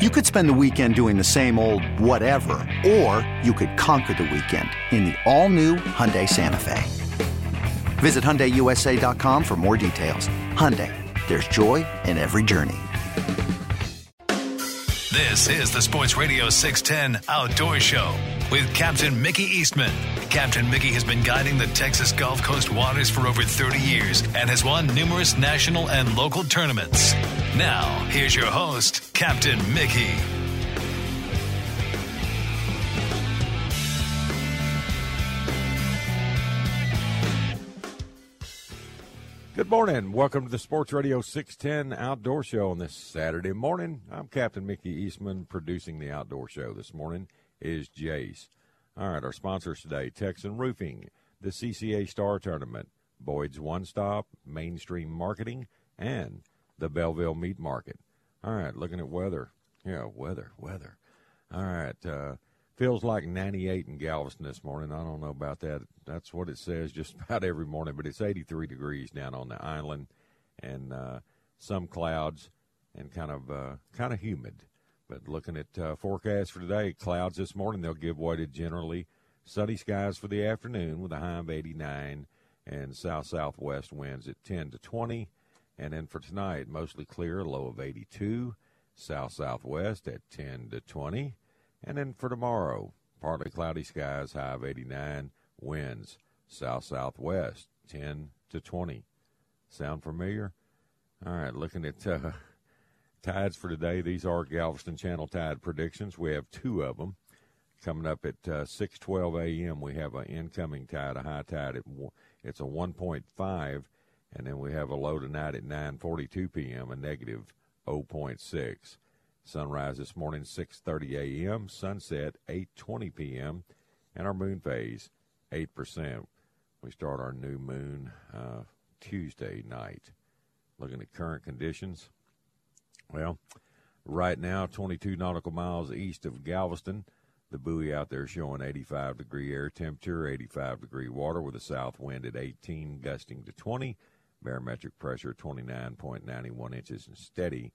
You could spend the weekend doing the same old whatever, or you could conquer the weekend in the all-new Hyundai Santa Fe. Visit HyundaiUSA.com for more details. Hyundai, there's joy in every journey. This is the Sports Radio 610 Outdoor Show with Captain Mickey Eastman. Captain Mickey has been guiding the Texas Gulf Coast waters for over 30 years and has won numerous national and local tournaments. Now, here's your host, Captain Mickey. Good morning. Welcome to the Sports Radio 610 Outdoor Show on this Saturday morning. I'm Captain Mickey Eastman. Producing the Outdoor Show this morning is Jace. All right, our sponsors today Texan Roofing, the CCA Star Tournament, Boyd's One Stop, Mainstream Marketing, and the Belleville Meat Market. All right, looking at weather. Yeah, weather, weather. All right, uh, feels like 98 in Galveston this morning. I don't know about that. That's what it says just about every morning, but it's 83 degrees down on the island, and uh, some clouds, and kind of uh, kind of humid. But looking at uh, forecast for today, clouds this morning they'll give way to generally sunny skies for the afternoon with a high of 89 and south southwest winds at 10 to 20. And then for tonight, mostly clear, low of 82, south southwest at 10 to 20. And then for tomorrow, partly cloudy skies, high of 89, winds south southwest 10 to 20. Sound familiar? All right, looking at uh, tides for today. These are Galveston Channel tide predictions. We have two of them coming up at uh, 6:12 a.m. We have an incoming tide, a high tide. At, it's a 1.5 and then we have a low tonight at 9:42 p.m. a negative 0.6. Sunrise this morning 6:30 a.m. Sunset 8:20 p.m. and our moon phase 8%. We start our new moon uh, Tuesday night. Looking at current conditions. Well, right now 22 nautical miles east of Galveston. The buoy out there showing 85 degree air temperature, 85 degree water with a south wind at 18, gusting to 20 barometric pressure 29.91 inches and steady.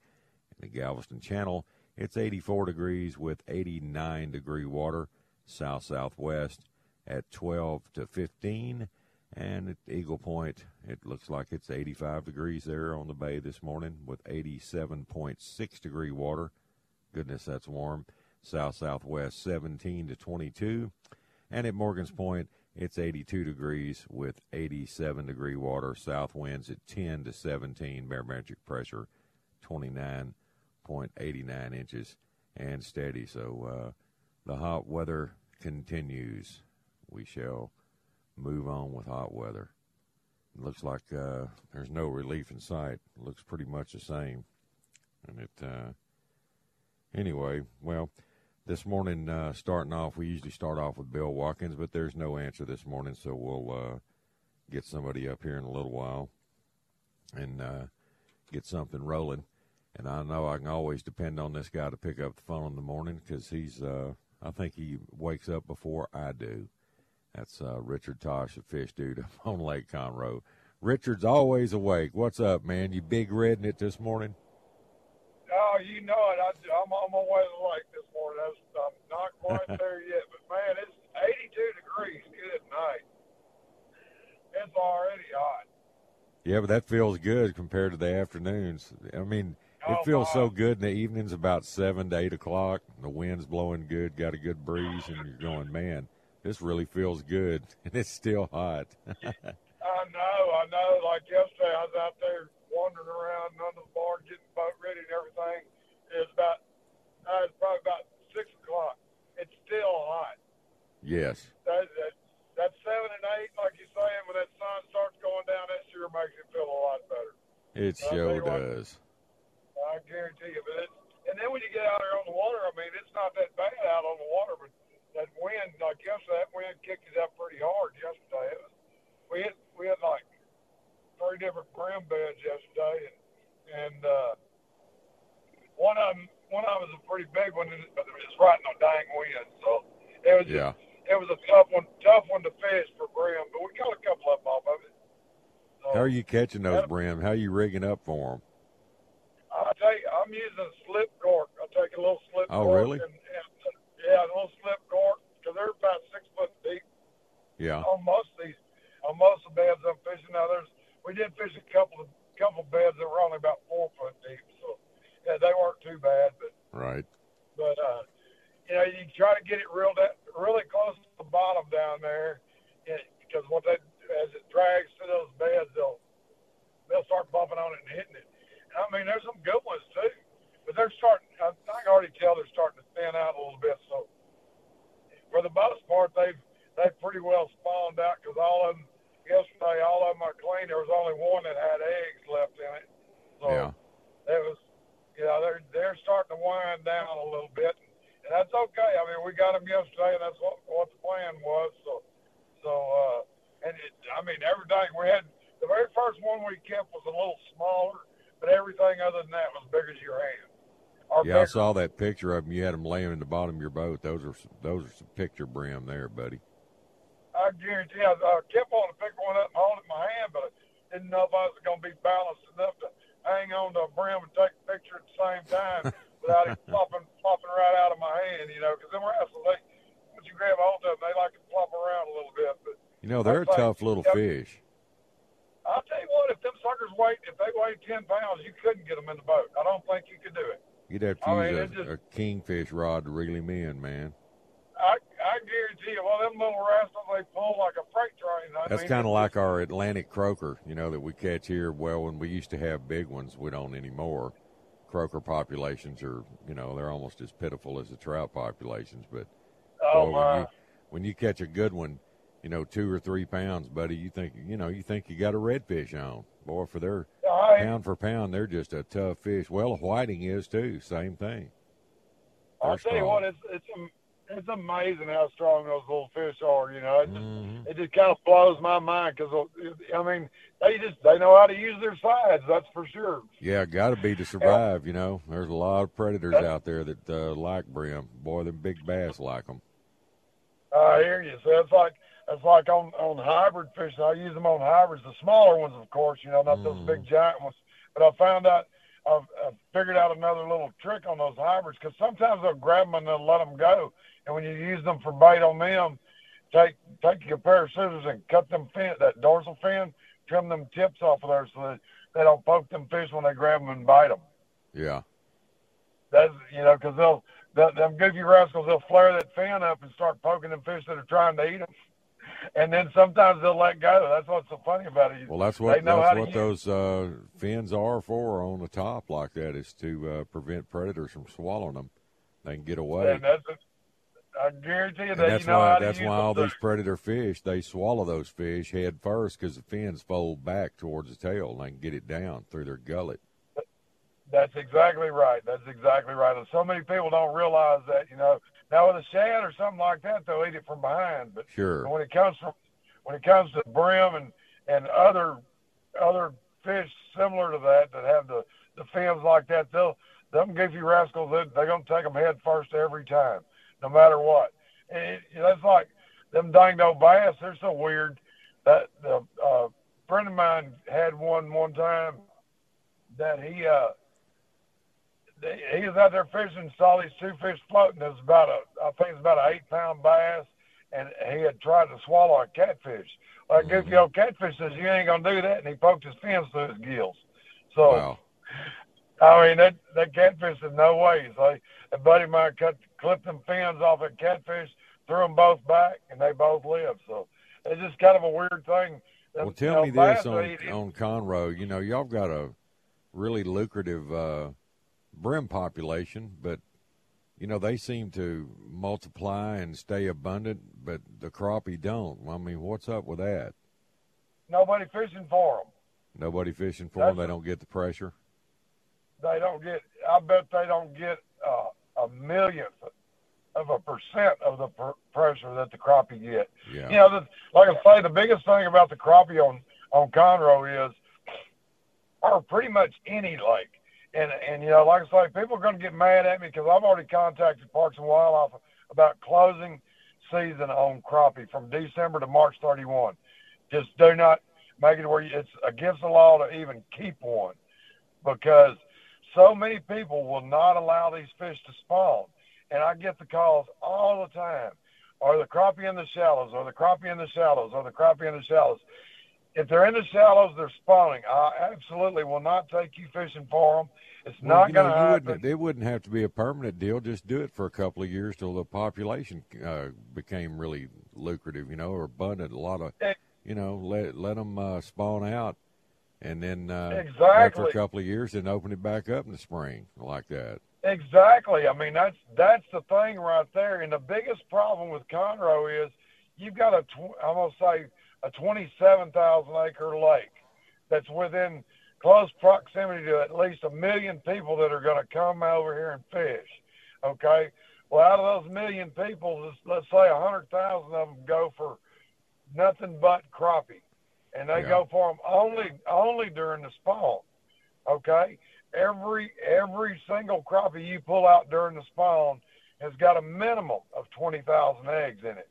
In the Galveston Channel, it's 84 degrees with 89 degree water, south southwest at 12 to 15. And at Eagle Point, it looks like it's 85 degrees there on the bay this morning with 87.6 degree water. Goodness, that's warm. South southwest 17 to 22. And at Morgan's Point, it's 82 degrees with 87 degree water. South winds at 10 to 17. Barometric pressure 29.89 inches and steady. So uh, the hot weather continues. We shall move on with hot weather. It looks like uh, there's no relief in sight. It looks pretty much the same. And it, uh, anyway, well, this morning, uh, starting off, we usually start off with Bill Watkins, but there's no answer this morning, so we'll uh, get somebody up here in a little while and uh, get something rolling. And I know I can always depend on this guy to pick up the phone in the morning because he's, uh, I think he wakes up before I do. That's uh, Richard Tatsch, the fish dude on Lake Conroe. Richard's always awake. What's up, man? You big redding it this morning? Oh, you know it. I, I'm on my way to the lake this morning. I was, I'm not quite there yet, but man, it's 82 degrees. Good night. It's already hot. Yeah, but that feels good compared to the afternoons. I mean, it Oh, feels so good in the evenings about seven to eight o'clock. The wind's blowing good, got a good breeze, and you're going, man, this really feels good, and it's still hot. I know, I know. Like yesterday, I was out there wandering around under the bar, getting the boat ready and everything. It was about, uh, it's probably about six o'clock. It's still hot. yes, That, that, that seven and eight, like you're saying, when that sun starts going down, that sure makes it feel a lot better. it I'll sure you what. does. I guarantee you. But it's, and then when you get out there on the water, I mean, it's not that bad out on the water, but that wind, like yesterday, that wind kicked it up pretty hard yesterday. It was, we had we had like three different brim beds yesterday, and and uh, one of them one of them was a pretty big one, and it was right in the dang wind. So it was Yeah. it was a tough one, tough one to fish for brim, but we caught a couple of them off of it. So, How are you catching those brim? How are you rigging up for them? I take I'm using a slip cork. I take a little slip Oh, cork. really? And, and, yeah, a little slip cork because they're about six foot deep Yeah. on most of these on most of the beds I'm fishing. Now there's we did fish a couple of couple of beds that were only about four foot deep, so yeah, they weren't too bad. But Right. but uh, you know you try to get it real da- really close to the bottom down there, yeah, because what they as it drags to those beds, they'll they'll start bumping on it and hitting it. And, I mean, there's some good ones too, but they're starting. I, I can already tell they're starting to thin out a little bit. So for the most part, they've they've pretty well spawned out because all of them yesterday, all of them are clean. There was only one that had eggs left in it. So Yeah. it was, you know, they're they're starting to wind down a little bit, and that's okay. I mean, we got them yesterday, and that's what what the plan was. So, so, uh, and it, I mean, everything we had. The very first one we kept was a little smaller, but everything other than that was big as your hand. Or Yeah, I bigger. saw that picture of them. You had them laying in the bottom of your boat. Those are some, those are some picture brim there, buddy. I guarantee I, I kept on to pick one up and hold it in my hand, but I didn't know if I was going to be balanced enough to hang on to a brim and take a picture at the same time without it flopping, flopping right out of my hand, you know, because them wrestles, they, once you grab hold of them, they like to flop around a little bit. But You know they're a like- tough little yep. fish. I'll tell you what, if them suckers weigh, if they weigh 10 pounds, you couldn't get them in the boat. I don't think you could do it. You'd have to I use mean, a, just- a kingfish rod to reel him in, man. I, I guarantee you, well, them little rascals, they pull like a freight train. I That's kind of like our Atlantic croaker, you know, that we catch here. Well, when we used to have big ones, we don't anymore. Croaker populations are, you know, they're almost as pitiful as the trout populations. But Oh, boy, my. when you when you catch a good one, you know, two or three pounds, buddy, you think you know you think you got a redfish on. Boy, for their I, pound for pound, they're just a tough fish. Well, a whiting is too. Same thing. I'll tell you what, it's it's it's amazing how strong those little fish are. You know, it just, Mhm. it just kind of blows my mind because I mean they just they know how to use their sides. That's for sure. Yeah, got to be to survive. You know, there's a lot of predators out there that uh, like brim. Boy, them big bass like them. I hear you. So it's like it's like on on hybrid fish. I use them on hybrids, the smaller ones, of course. You know, not those Mhm. big giant ones. But I found out. I've, I've figured out another little trick on those hybrids because sometimes they'll grab them and they'll let them go. And when you use them for bait on them, take take your pair of scissors and cut them fin that dorsal fin, trim them tips off of there so that they don't poke them fish when they grab them and bite them. Yeah, That's you know because they'll, they'll them goofy rascals they'll flare that fin up and start poking them fish that are trying to eat them, and then sometimes they'll let go. That's what's so funny about it. well, that's They what that's what those uh, fins are for on the top like that is to uh, prevent predators from swallowing them. They can get away. And that's I guarantee you And that that's you know why that's why all these predator fish they swallow those fish head first because the fins fold back towards the tail and they can get it down through their gullet. That's exactly right. That's exactly right. And so many people don't realize that. You know, now with a shad or something like that, they'll eat it from behind. But Sure. when it comes from when it comes to brim and and other other fish similar to that that have the the fins like that, they'll them goofy rascals they, they're gonna take them head first every time, no matter what. And it, that's like them dang old bass. They're so weird. That the uh, friend of mine had one one time that he uh he was out there fishing, saw these two fish floating. It was about a, I think it's about an eight pound bass, and he had tried to swallow a catfish. Like goofy old catfish says, you ain't gonna do that, and he poked his fins through his gills. So Wow. I mean that that catfish in no way. So a buddy of mine cut clipped them fins off a catfish, threw them both back, and they both lived. So it's just kind of a weird thing. Well, You tell know, me this on on Conroe. You know, y'all got a really lucrative uh, brim population, but you know they seem to multiply and stay abundant, but the crappie don't. I mean, what's up with that? nobody fishing for them. Nobody fishing for them. They don't get the pressure. they don't get. I bet they don't get uh, a millionth of a percent of the pr- pressure that the crappie get. Yeah. You know, the, like I say, the biggest thing about the crappie on on Conroe is, or pretty much any lake, and and you know, like I say, people are going to get mad at me because I've already contacted Parks and Wildlife about closing season on crappie from December to March 31. Just do not make it where you, it's against the law to even keep one because so many people will not allow these fish to spawn. And I get the calls all the time. Are the crappie in the shallows? Are the crappie in the shallows? Are the crappie in the shallows? If they're in the shallows, they're spawning. I absolutely will not take you fishing for them. It's Well, not you going to happen. wouldn't, it wouldn't have to be a permanent deal. Just do it for a couple of years till the population uh, became really lucrative, you know, or abundant. A lot of, you know, let let them uh, spawn out, and then uh, after a couple of years, then open it back up in the spring like that. Exactly. I mean, that's that's the thing right there. And the biggest problem with Conroe is you've got a tw- I'm gonna say a 27,000 acre lake that's within close proximity to at least a million people that are going to come over here and fish. Okay. Well, out of those million people, let's, let's say a hundred thousand of them go for nothing but crappie, and they Yeah. go for them only only during the spawn. Okay every every single crappie you pull out during the spawn has got a minimum of twenty thousand eggs in it.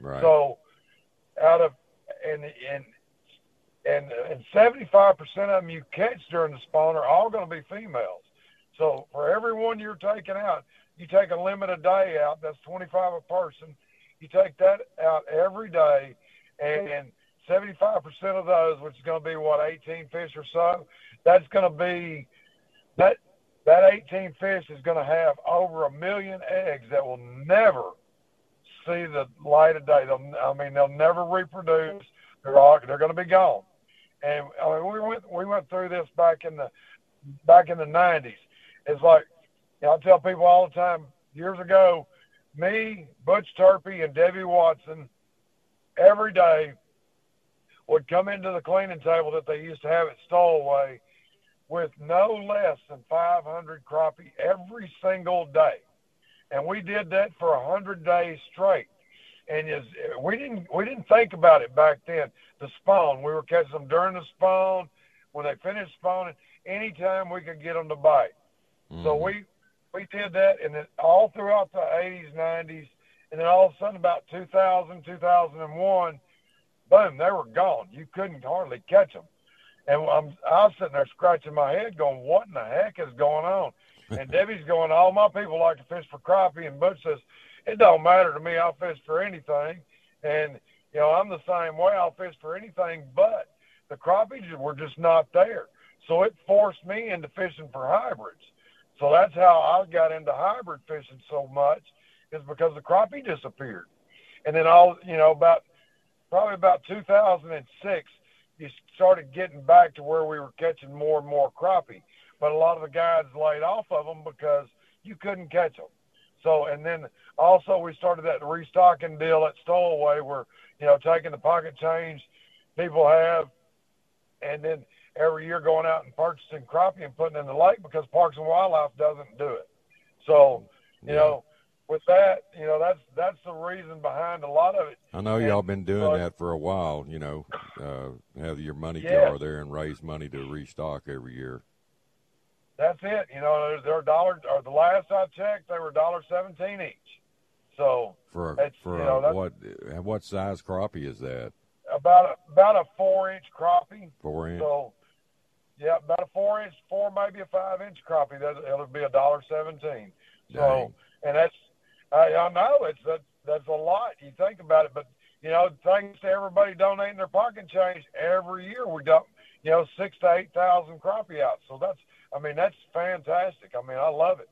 Right. So out of and and and and seventy five percent of them you catch during the spawn are all going to be females. So for every one you're taking out, you take a limit a day out. That's twenty five a person. You take that out every day, and seventy five percent of those, which is going to be what eighteen fish or so, that's going to be that that 18 fish is going to have over a million eggs that will never see the light of day. They'll, I mean, they'll never reproduce. They're all they're going to be gone. And I mean, we went we went through this back in the back in the 90s. It's like you know, I tell people all the time. Years ago, me, Butch Turpey, and Debbie Watson every day would come into the cleaning table that they used to have at Stowaway with no less than 500 crappie every single day. And we did that for a 100 days straight. And is, we didn't we didn't think about it back then. The spawn, we were catching them during the spawn, when they finished spawning, anytime we could get them to bite. So mm-hmm. we we did that, and then all throughout the 80s, 90s, and then all of a sudden about 2000, 2001, boom, they were gone. You couldn't hardly catch them. And I'm, I was sitting there scratching my head, going, "What in the heck is going on?" And Debbie's going, "All my people like to fish for crappie," and Butch says, "It don't matter to me. I'll fish for anything." And you know, I'm the same way. I'll fish for anything, but the crappies were just not there. So it forced me into fishing for hybrids. So that's how I got into hybrid fishing so much, is because the crappie disappeared. And then all, you know, about probably about 2006, you started getting back to where we were catching more and more crappie. But a lot of the guys laid off of them because you couldn't catch them. So, and then also we started that restocking deal at Stowaway where, you know, taking the pocket change people have and then every year going out and purchasing crappie and putting in the lake because Parks and Wildlife doesn't do it. So, you Yeah. know, with that, you know, that's that's the reason behind a lot of it. I know And- y'all been doing but- that for a while. You know, uh, have your money Yeah. jar there and raise money to restock every year. That's it. You know, they're, dollar. Or the last I checked, they were dollar seventeen each. So For a, for you know, a, what what size crappie is that? about a, about a four inch crappie. Four inch. So yeah, about a four inch, four maybe a five inch crappie. That it'll be a dollar seventeen. So and that's I, I know it's that that's a lot. You think about it, but you know, thanks to everybody donating their pocket change every year, we dump you know six to eight thousand crappie out. So that's I mean that's fantastic. I mean I love it,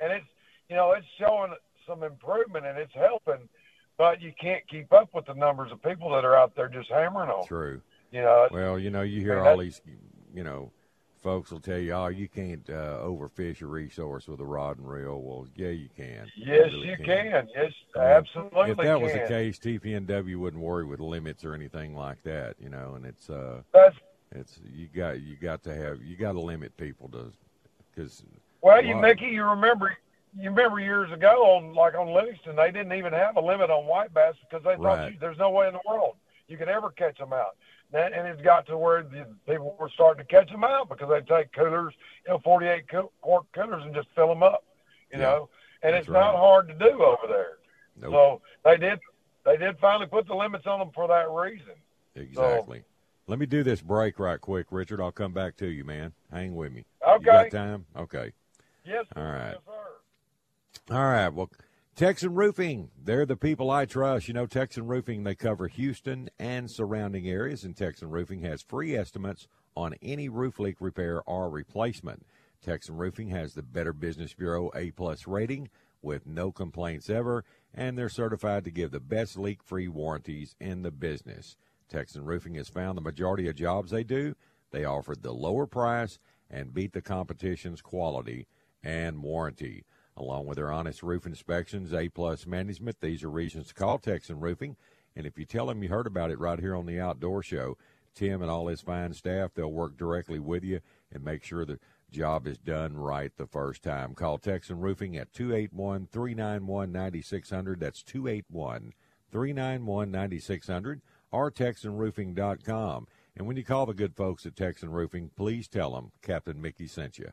and it's you know it's showing some improvement and it's helping, but you can't keep up with the numbers of people that are out there just hammering on. True. You know, Well, you know, you hear mean, all these, you know, folks will tell you, oh, you can't uh, overfish a resource with a rod and reel. Well, yeah, you can. yes, really you can. Yes, I mean, absolutely. If that was can. the case, TPNW wouldn't worry with limits or anything like that, you know. And it's uh, that's it's you got you got to have you got to limit people to because Well, you. Mickey, you remember you remember years ago on like on Livingston, they didn't even have a limit on white bass because they thought Right. you, there's no way in the world you could ever catch them out. That, and it's got to where the people were starting to catch them out because they take coolers, you know, 48 co- quart coolers and just fill them up, you Yeah, know. And it's not hard to do over there. Nope. So they did they did finally put the limits on them for that reason. Exactly. Let me do this break right quick, Richard. I'll come back to you, man. Hang with me. You Okay. got time? Okay. Yes. All right. Yes. All right. Well, Texan Roofing, they're the people I trust. You know, Texan Roofing, they cover Houston and surrounding areas, and Texan Roofing has free estimates on any roof leak repair or replacement. Texan Roofing has the Better Business Bureau A plus rating with no complaints ever, and they're certified to give the best leak free warranties in the business. Texan Roofing has found the majority of jobs they do, they offer the lower price and beat the competition's quality and warranty. Along with their honest roof inspections, A plus management, these are reasons to call Texan Roofing. And if you tell them you heard about it right here on the Outdoor Show, Tim and all his fine staff, they'll work directly with you and make sure the job is done right the first time. Call Texan Roofing at 281 391 9600. That's 281 391 9600 or TexanRoofing.com. And when you call the good folks at Texan Roofing, please tell them Captain Mickey sent you.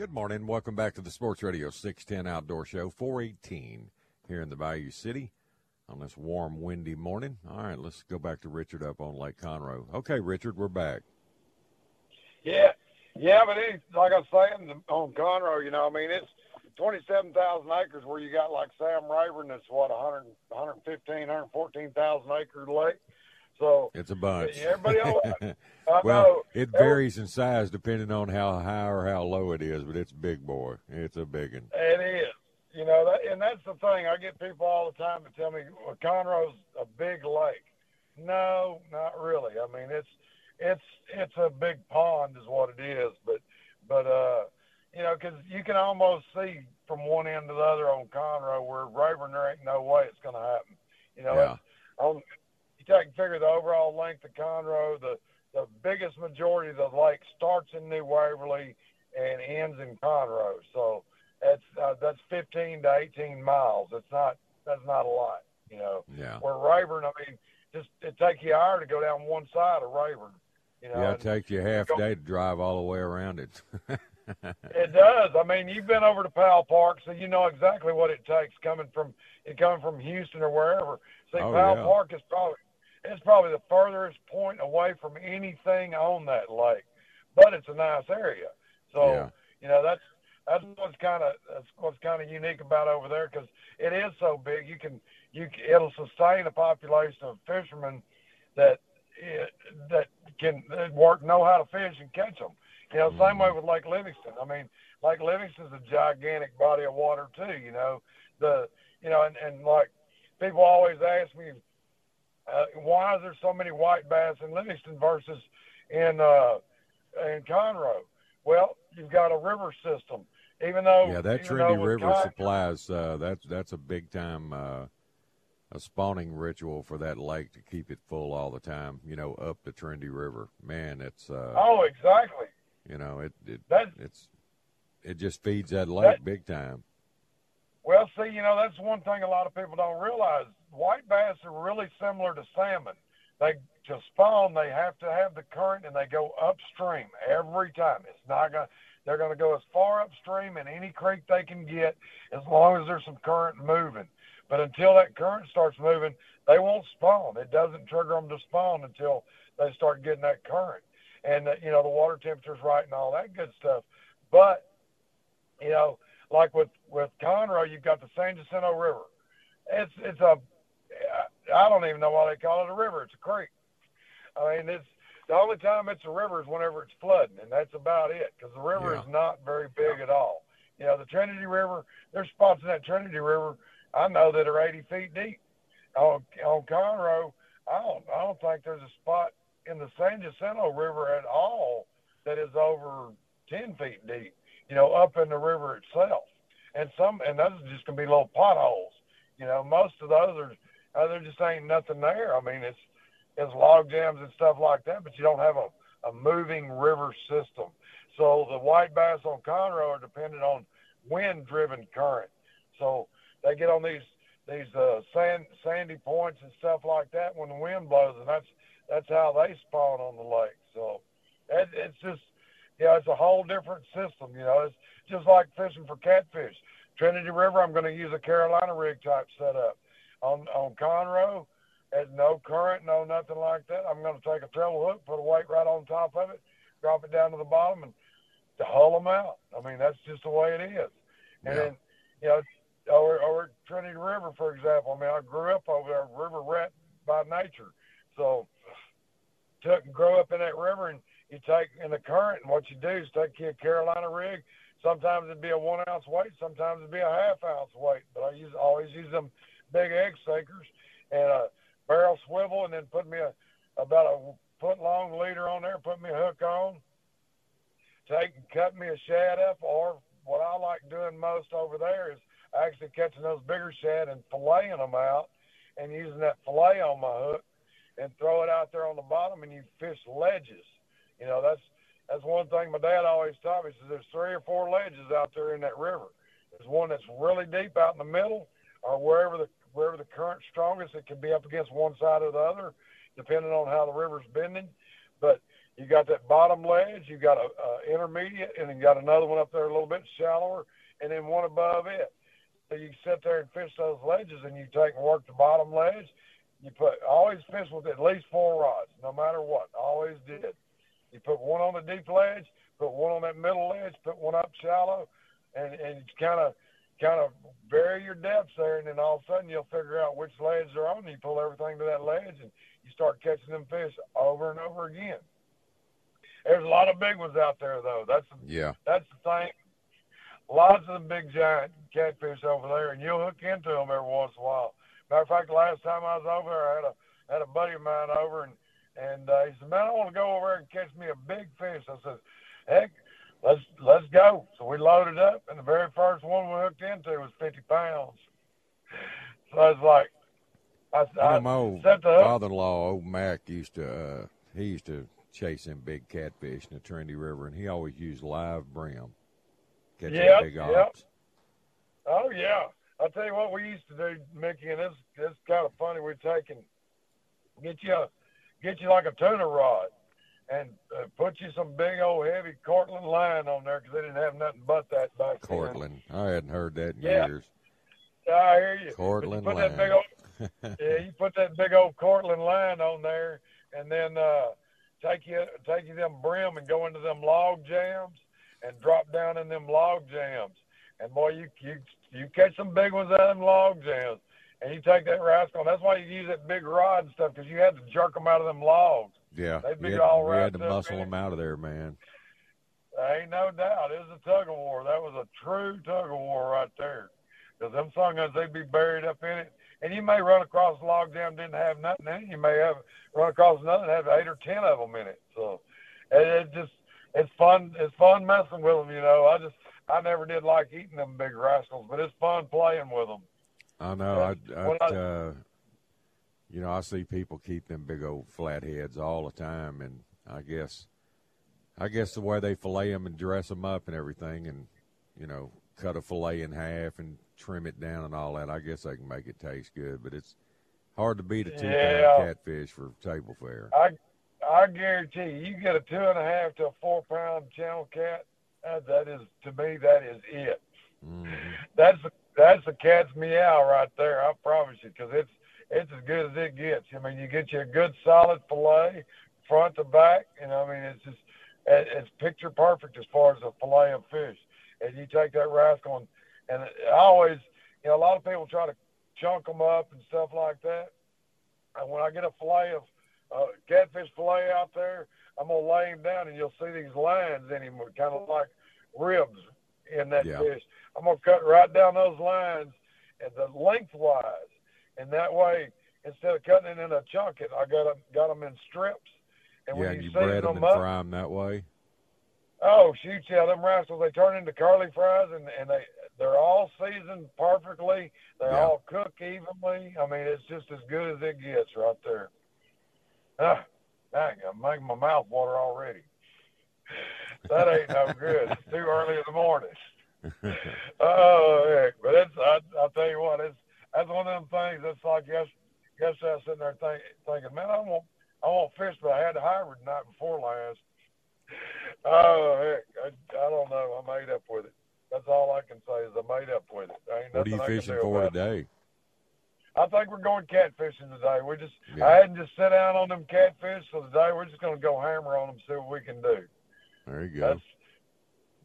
Good morning. Welcome back to the Sports Radio 610 Outdoor Show, 418 here in the Bayou City on this warm, windy morning. All right, let's go back to Richard up on Lake Conroe. Okay, Richard, we're back. Yeah, yeah, but it's like I was saying on Conroe, you know, I mean, it's twenty-seven thousand acres where you got like Sam Rayburn, that's what 100, 115, 114,000 acre lake. So It's a bunch. Everybody I well, know. it varies in size depending on how high or how low it is, but it's big boy. It's a big one. It is. You know, that, and that's the thing. I get people all the time to tell me well, Conroe's a big lake. No, not really. I mean, it's it's it's a big pond, is what it is. But but uh, you know, because you can almost see from one end to the other on Conroe where Rayburn, there ain't no way it's going to happen. You know, Yeah. on, take and figure the overall length of Conroe, the the biggest majority of the lake starts in New Waverly and ends in Conroe. So that's uh, that's 15 to 18 miles. It's not that's not a lot, you know. Yeah. Where Rayburn, I mean, just it take you an hour to go down one side of Rayburn. You know, Yeah, it takes you a half day to drive all the way around it. it does. I mean, you've been over to Powell Park, so you know exactly what it takes coming from coming from Houston or wherever. See, Oh, Powell yeah. Park is probably it's probably the furthest point away from anything on that lake, but it's a nice area. So Yeah. you know that's that's what's kind of that's what's kind of unique about over there because it is so big. You can you it'll sustain a population of fishermen that it, that can work, know how to fish and catch them. You know, same mm. way with Lake Livingston. I mean, Lake Livingston's a gigantic body of water too. You know, the you know, and and like people always ask me, uh, why is there so many white bass in Livingston versus in uh, in Conroe? Well, you've got a river system. Even though yeah, that Trinity River Con- supplies uh, that's that's a big time uh, a spawning ritual for that lake to keep it full all the time. You know, up the Trinity River, man, it's uh, oh exactly. You know, it it it's it just feeds that lake that, big time. Well, see, you know, that's one thing a lot of people don't realize. White bass are really similar to salmon. They to spawn, they have to have the current, and they go upstream every time. It's not gonna. They're to go as far upstream in any creek they can get, as long as there's some current moving. But until that current starts moving, they won't spawn. It doesn't trigger them to spawn until they start getting that current, and uh, you know the water temperature's right and all that good stuff. But you know, like with with Conroe, you've got the San Jacinto River. It's it's a I don't even know why they call it a river. It's a creek. I mean, it's the only time it's a river is whenever it's flooding, and that's about it because the river yeah. is not very big at all. You know, the Trinity River. There's spots in that Trinity River I know that are 80 feet deep. On on Conroe, I don't I don't think there's a spot in the San Jacinto River at all that is over 10 feet deep you know, up in the river itself. And some, and those are just gonna be little potholes. You know, most of those are, uh, there just ain't nothing there. I mean, it's it's log jams and stuff like that, but you don't have a a moving river system. So the white bass on Conroe are dependent on wind-driven current. So they get on these these uh, sand sandy points and stuff like that when the wind blows, and that's that's how they spawn on the lake. So it, it's just know, it's a whole different system. You know, it's just like fishing for catfish. Trinity River, I'm going to use a Carolina rig type setup. On on Conroe, there's no current, no nothing like that. I'm going to take a treble hook, put a weight right on top of it, drop it down to the bottom, and to hull them out. I mean, that's just the way it is. And yeah. then, you know, over over Trinity River, for example. I mean, I grew up over there, river rat by nature, so took and grew up in that river and you take in the current, and what you do is take your Carolina rig. Sometimes it'd be a one ounce weight, sometimes it'd be a half ounce weight. But I use always use them big egg sinkers and a barrel swivel, and then put me a about a foot long leader on there, put me a hook on, take and cut me a shad up, or what I like doing most over there is actually catching those bigger shad and filleting them out, and using that fillet on my hook, and throw it out there on the bottom, and you fish ledges you know, that's that's one thing my dad always taught me. He says there's three or four ledges out there in that river. There's one that's really deep out in the middle, or wherever the wherever the current's strongest. It can be up against one side or the other, depending on how the river's bending. But you got that bottom ledge, you got a, a intermediate, and then you got another one up there a little bit shallower, and then one above it. So you sit there and fish those ledges, and you take and work the bottom ledge. You put always fish with at least four rods, no matter what. Always did. You put one on the deep ledge, put one on that middle ledge, put one up shallow, and and kind of kind of vary your depths there, and then all of a sudden you'll figure out which ledge they're on. And you pull everything to that ledge, and you start catching them fish over and over again. There's a lot of big ones out there, though. That's yeah. That's the thing. Lots of the big giant catfish over there, and you'll hook into them every once in a while. Matter of fact, last time I was over there, I had a had a buddy of mine over, and and uh, he said, "Man, I want to go over there and catch me a big fish." I said, "Heck, let's let's go." So we loaded up, and the very first one we hooked into was 50 pounds. So I was like, I, I, I my old father-in-law, old Mac, used to uh, he used to chase them big catfish in the Trinity River, and he always used live brim. Catch Yep, big yep. ops. Oh yeah, I tell you what we used to do, Mickey, and it's it's kind of funny. We're taking get you a get you like a tuna rod and uh, put you some big old heavy Cortland line on there because they didn't have nothing but that back then. Cortland. I hadn't heard that in Yeah. years. I hear you. Cortland you put line. that big old yeah, you put that big old Cortland line on there, and then uh, take you take you them brim and go into them log jams and drop down in them log jams. And boy, you you you catch some big ones out of them log jams, and you take that rascal. That's why you use that big rod and stuff because you had to jerk them out of them logs. Yeah, They'd be had, all we had to muscle in them out of there, man. Ain't no doubt. It was a tug of war. That was a true tug of war right there. Because them sungguns, they'd be buried up in it. And you may run across a log jam didn't have nothing in it. You may have run across another that have eight or ten of them in it. So it, it just it's fun. It's fun messing with them. You know, I just I never did like eating them big rascals, but it's fun playing with them. I know. I, I, I- uh, you know, I see people keep them big old flatheads all the time, and I guess, I guess the way they fillet them and dress them up and everything, and you know, cut a fillet in half and trim it down and all that. I guess they can make it taste good, but it's hard to beat a two Yeah. catfish for table fare. I I guarantee you, you get a two and a half to a four pound channel cat. Uh, that is to me, that is it. Mhm. That's that's the cat's meow right there. I promise you, because it's it's as good as it gets. I mean, you get you a good solid fillet, front to back, and I mean, it's just it- it's picture perfect as far as a fillet of fish. And you take that rascal, and, and I always, you know, a lot of people try to chunk them up and stuff like that. And when I get a fillet of uh, catfish fillet out there, I'm gonna lay him down, and you'll see these lines in him, kind of like ribs in that Yeah. fish. I'm gonna cut right down those lines and the lengthwise, and that way, instead of cutting it in a chunk, it I got 'em- got them in strips. And yeah, when you you season bread them them and up, fry them that way. Oh shoot, yeah, them rascals they turn into curly fries and and they they're all seasoned perfectly. They Yeah. all cook evenly. I mean, it's just as good as it gets right there. Ah, dang, I'm making my mouth water already. That ain't no good. It's too early in the morning. Oh, heck. but it's I, I'll tell you what, it's that's one of them things. It's like yes, yesterday I was sitting there think, thinking, man, I want I want fish, but I had hybrid the night before last. Oh heck, I, I don't know. I made up with it. That's all I can say is I made up with it. Ain't What are you I fishing for it. today? I think we're going catfishing today. We just Yeah. I hadn't just sit down on them catfish, so today we're just going to go hammer on them, see what we can do. There you go. That's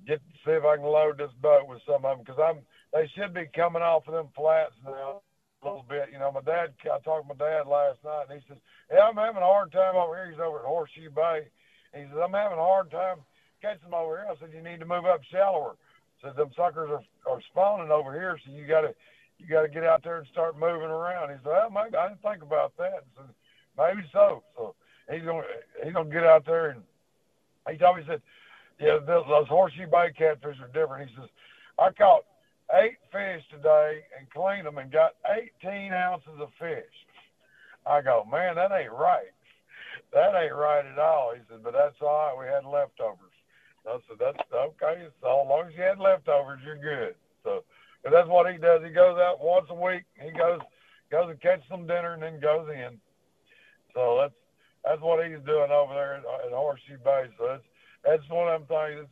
get see if I can load this boat with some of them because I'm they should be coming off of them flats now a little bit. You know, my dad I talked to my dad last night and he says, "Yeah, I'm having a hard time over here." He's over at Horseshoe Bay. And he says, "I'm having a hard time catching them over here." I said, "You need to move up shallower." I said, "Them suckers are are spawning over here, so you got to you got to get out there and start moving around." He said, "Well, maybe I didn't think about that." I said, "Maybe so." So he's gonna he's gonna get out there and he told me he said, "Yeah, those, horseshoe bay catfish are different." He says, "I caught eight fish today and cleaned them and got 18 ounces of fish." I go, "Man, that ain't right. That ain't right at all." He said, "But that's all right. We had leftovers." I said, "That's okay. So long as you had leftovers, you're good." So, but that's what he does. He goes out once a week. He goes goes and catches some dinner and then goes in. So that's that's what he's doing over there at, at Horseshoe Bay. So it's that's one of them things. It's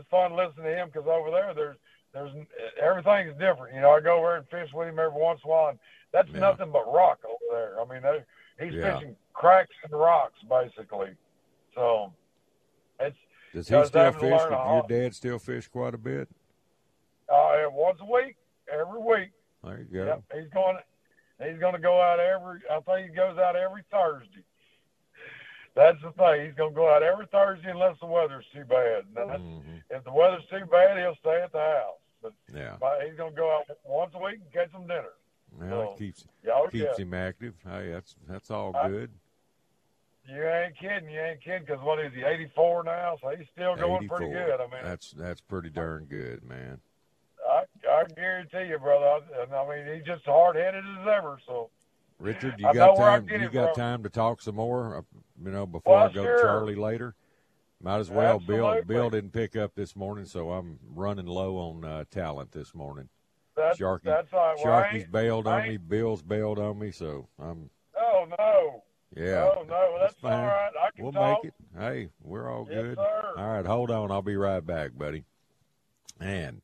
it's fun listening to him because over there there's there's everything's different. You know, I go over and fish with him every once in a while, and that's Yeah. nothing but rock over there. I mean, they, he's Yeah. fishing cracks and rocks basically. So it's Does he still fish? a your dad still fish quite a bit? uh, once a week, every week. There you go. Yep, he's going. He's going to go out every. I think he goes out every Thursday. That's the thing. He's going to go out every Thursday unless the weather's too bad. Mhm. If the weather's too bad, he'll stay at the house. But Yeah. he's going to go out once a week and catch some dinner. Well, So, it keeps oh, keeps yeah. him active. Hey, that's that's all I- good. You ain't kidding. You ain't kidding. Because what is he? 84 now, so he's still going 84. pretty good. I mean, that's that's pretty darn good, man. I I guarantee you, brother. I, I mean, he's just hard headed as ever. So Richard, you I got know where I time? You got from. time to talk some more? Uh, You know, before Well, I go sure. to Charlie later. Might as well. Bill Absolutely. Bill didn't pick up this morning, so I'm running low on uh, talent this morning. that's Sharky, that's all right. Sharky's bailed on me. Bill's bailed on me, so I'm Oh no. yeah. Oh no. Well, that's, all fine. right. I can We'll talk. make it. Hey, we're all Yes, good. sir. All right, hold on. I'll be right back, buddy. And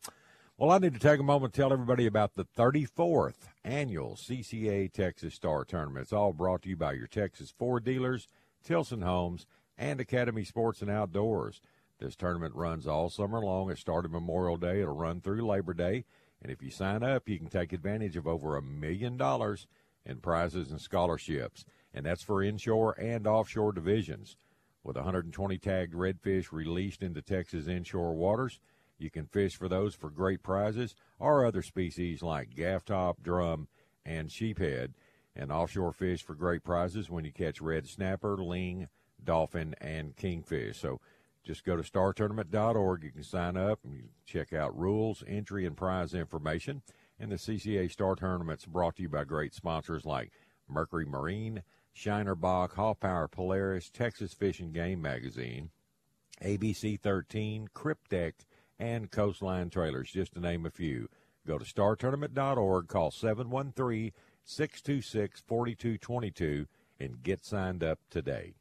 well, I need to take a moment to tell everybody about the 34th annual CCA Texas Star Tournament. It's all brought to you by your Texas Ford dealers, Tilson Homes, and Academy Sports and Outdoors. This tournament runs all summer long. It started Memorial Day. It'll run through Labor Day. And if you sign up, you can take advantage of over a million dollars in prizes and scholarships. and that's for inshore and offshore divisions. With 120 tagged redfish released into Texas inshore waters, you can fish for those for great prizes or other species like gaff top, drum, and sheephead, and offshore fish for great prizes when you catch red snapper, ling, dolphin, and kingfish. So just go to startournament.org. You can sign up and check out rules, entry, and prize information. And the CCA Star Tournament's brought to you by great sponsors like Mercury Marine, Shiner Bock, Hall Power Polaris, Texas Fish and Game Magazine, ABC 13, Cryptek, and Coastline Trailers, just to name a few. Go to startournament.org, call 713 626 4222, and get signed up today.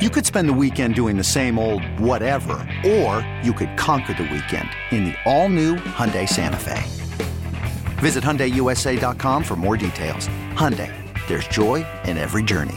You could spend the weekend doing the same old whatever, or you could conquer the weekend in the all-new Hyundai Santa Fe. Visit HyundaiUSA.com for more details. Hyundai, there's joy in every journey.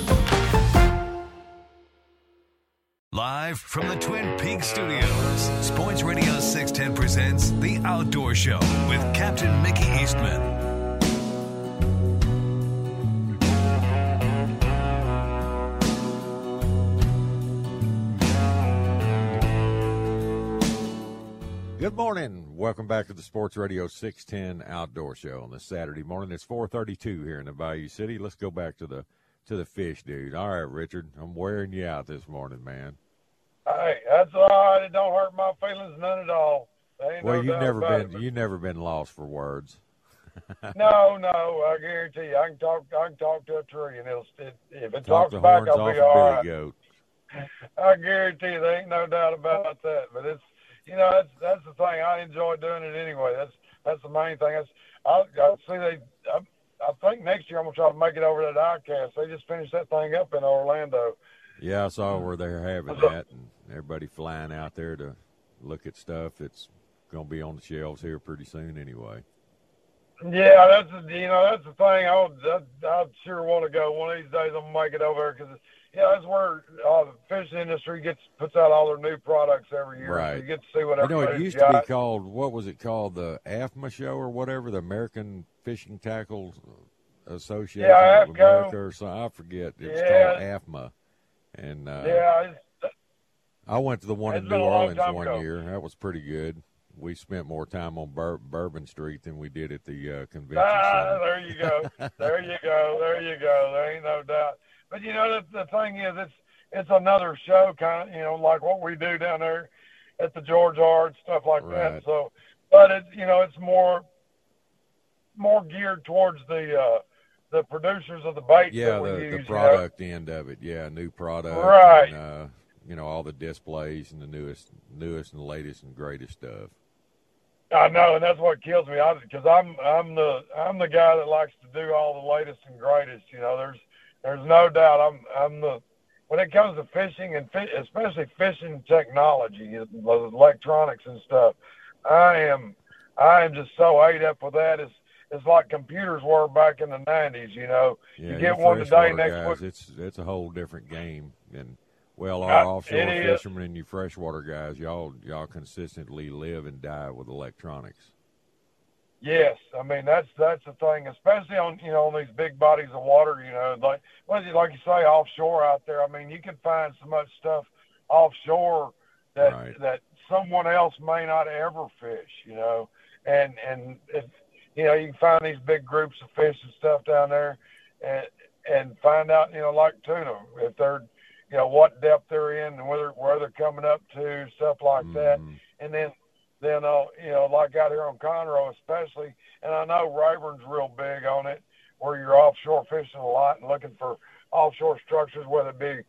Live from the Twin Peaks studios, Sports Radio 610 presents The Outdoor Show with Captain Mickey Eastman. Good morning. Welcome back to the Sports Radio 610 Outdoor Show on this Saturday morning. It's 4:32 here in the Bayou City. Let's go back to the to the fish, dude. All right, Richard, I'm wearing you out this morning, man. Hey, that's all right. It don't hurt my feelings none at all. Well, no you've never been it. you've never been lost for words. No, no, I guarantee you, I can talk. I can talk to a tree, and it'll. It, if it Talk talks back, I'll be a all goat. I guarantee you, there ain't no doubt about that. But it's, you know, that's that's the thing. I enjoy doing it anyway. That's that's the main thing. That's I, I see they. I, I think next year I'm gonna try to make it over to the ICAST. They just finished that thing up in Orlando. Yeah, I saw where they're having that, and everybody flying out there to look at stuff that's going to be on the shelves here pretty soon, anyway. Yeah, that's the- you know that's the thing. I would I, I sure want to go one of these days. I'm gonna make it over there because yeah, that's where uh, the fishing industry gets puts out all their new products every year. So Right. you get to see what I know it used got. to be called what was it called the AFMA show or whatever the American Fishing Tackle Association Yeah, of AFCO. America or something. I forget. It was Yeah. called AFMA, and uh, yeah, I went to the one in New Orleans one ago. year. That was pretty good. We spent more time on Bur- Bourbon Street than we did at the uh, convention Ah, center. there you go. there you go. There you go. There ain't no doubt. But you know, the, the thing is, it's it's another show, kind of, you know, like what we do down there at the George R. stuff like Right. that. So, but it's you know, it's more more geared towards the uh, the producers of the bait yeah, that we the, use. the you know. product end of it. Yeah, new product. Right. And, uh, you know, all the displays and the newest, newest and latest and greatest stuff. I know, and that's what kills me. I because I'm I'm the I'm the guy that likes to do all the latest and greatest. You know, there's there's no doubt. I'm I'm the when it comes to fishing and fi- especially fishing technology, the electronics and stuff. I am I am just so ate up with that. It's it's like computers were back in the '90s. You know, Yeah, you get one today, next guys, week. it's it's a whole different game. And well, our Uh, offshore fishermen and you freshwater guys, y'all y'all consistently live and die with electronics. Yes, I mean that's that's the thing, especially on you know on these big bodies of water. You know, like what is it like you say offshore out there? I mean, you can find so much stuff offshore that Right. that someone else may not ever fish. You know, and and if you know you can find these big groups of fish and stuff down there, and and find out you know like tuna if they're you know what depth they're in and whether where they're coming up to stuff like that Mhm. and then then uh, you know, like out here on Conroe especially, and I know Rayburn's real big on it, where you're offshore fishing a lot and looking for offshore structures, whether it be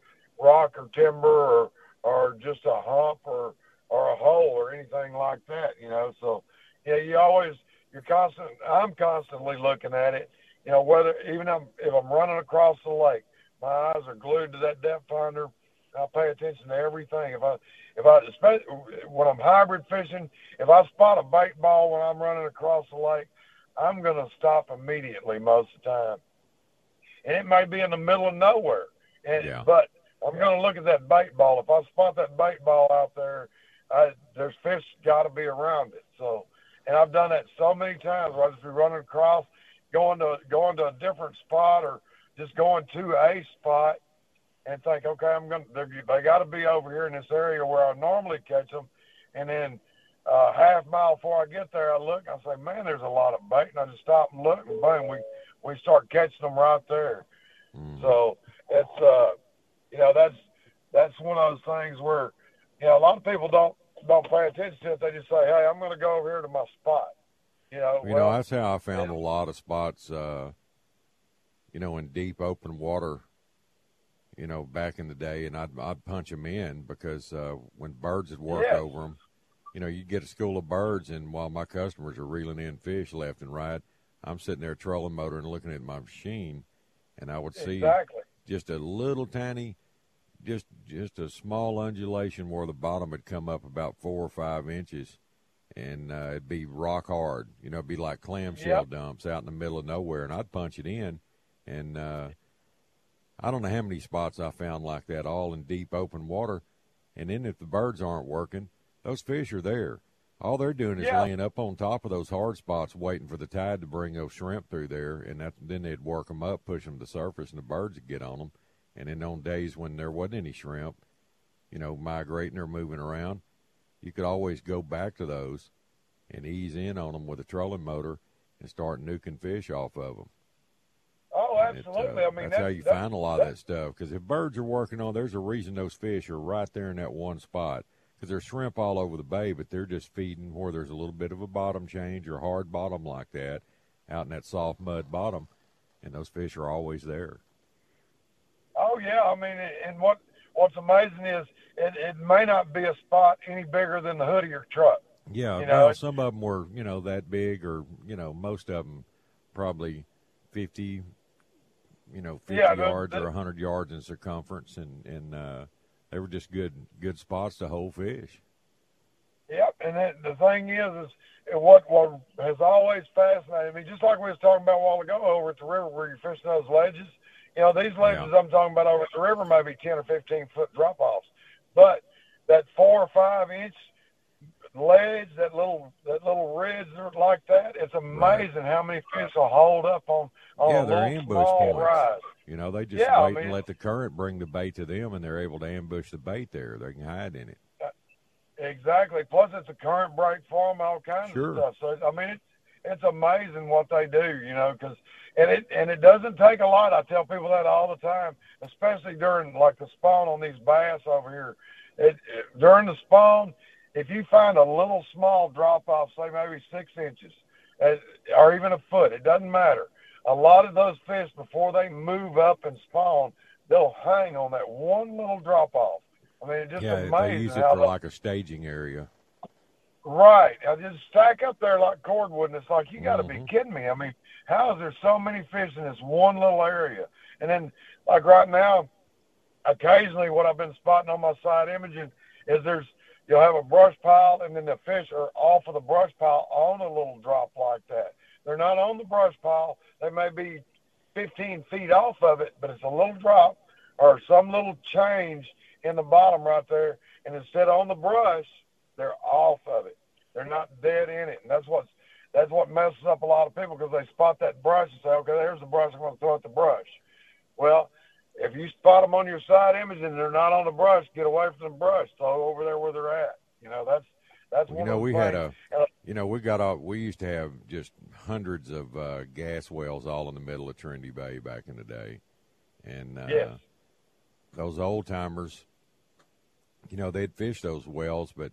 rock or timber or or just a hump or or a hole or anything like that, you know. So yeah, you always you're constant. I'm constantly looking at it, you know, whether even if I'm running across the lake, My eyes are glued to that depth finder. I pay attention to everything. If I, if I, especially when I'm hybrid fishing, if I spot a bait ball when I'm running across the lake, I'm going to stop immediately most of the time. And it may be in the middle of nowhere, and Yeah. but I'm going to look at that bait ball. If I spot that bait ball out there, I, there's fish got to be around it. So, and I've done that so many times where I just be running across, going to going to a different spot or just going to a spot and think, okay, I'm gonna they're, they got to be over here in this area where I normally catch them, and then uh, half mile before I get there, I look, I say, man, there's a lot of bait, and I just stop and look, and boom, we we start catching them right there. So it's uh, you know, that's that's one of those things where you know a lot of people don't don't pay attention to it. They just say, hey, I'm going to go over here to my spot. You know, You well, know, that's how I found a lot of spots. Uh, you know, in deep open water. You know, back in the day, and I'd I'd punch them in because uh, when birds would work Yes. over them, you know, you'd get a school of birds, and while my customers are reeling in fish left and right, I'm sitting there trolling motor and looking at my machine, and I would see exactly. just a little tiny, just just a small undulation where the bottom would come up about four or five inches, and uh, it'd be rock hard. You know, it'd be like clamshell Yep. dumps out in the middle of nowhere, and I'd punch it in, and uh, I don't know how many spots I found like that, all in deep open water. And then if the birds aren't working, those fish are there. All they're doing is Yeah. laying up on top of those hard spots, waiting for the tide to bring those shrimp through there, and that, then they'd work them up, push them to the surface, and the birds would get on them. And then on days when there wasn't any shrimp, you know, migrating or moving around, you could always go back to those and ease in on them with a trolling motor and start nuking fish off of them. And it, absolutely. uh, I mean, that's how you that- find a lot of that stuff. Because if birds are working on, there's a reason those fish are right there in that one spot. Because there's shrimp all over the bay, but they're just feeding where there's a little bit of a bottom change or hard bottom like that, out in that soft mud bottom, and those fish are always there. Oh yeah, I mean, and what what's amazing is it, it may not be a spot any bigger than the hood of your truck. Yeah, You know, well, some of them were, you know, that big, or you know, most of them probably fifty, you know, fifty Yeah, yards the- or hundred yards in circumference, and and uh, they were just good good spots to hold fish. Yep, and then the thing is, is what what has always fascinated me, just like we was talking about a while ago over at the river where you're fishing those ledges. You know, these ledges I'm talking about over at the river may be ten or fifteen foot drop offs, but that four or five inch ledge, that little that little ridge like that, it's amazing how many fish will hold up on on yeah, they're ambush points. rise. You know, they just Yeah, I wait and let the current bring the bait to them, and they're able to ambush the bait there. They can hide in it. Uh, exactly. Plus, it's a current break for them, all kinds Sure. of stuff. So, I mean, it's it's amazing what they do, you know, because and it and it doesn't take a lot. I tell people that all the time, especially during like the spawn on these bass over here. It, it during the spawn, if you find a little small drop off, say maybe six inches, or even a foot, it doesn't matter. A lot of those fish before they move up and spawn, they'll hang on that one little drop off. I mean, it's just yeah, amazing they use it for they- like a staging area. Right. I just stack up there like cordwood, and it's like you got to Mhm. be kidding me. I mean, how is there so many fish in this one little area? And then, like right now, occasionally what I've been spotting on my side imaging is there's you'll have a brush pile, and then the fish are off of the brush pile on a little drop like that. They're not on the brush pile. They may be 15 feet off of it, but it's a little drop or some little change in the bottom right there. And instead of on the brush, they're off of it. They're not dead in it, and that's what's that's what messes up a lot of people because they spot that brush and say, "Okay, there's the brush. I'm going to throw at the brush." Well, if you spot them on your side image and they're not on the brush, get away from the brush. Throw over there where they're at. You know, that's that's You know, of the we had a, you know, we got all, we used to have just hundreds of uh, gas wells all in the middle of Trinity Bay back in the day, and uh, Yes. those old timers, you know, they'd fish those wells, but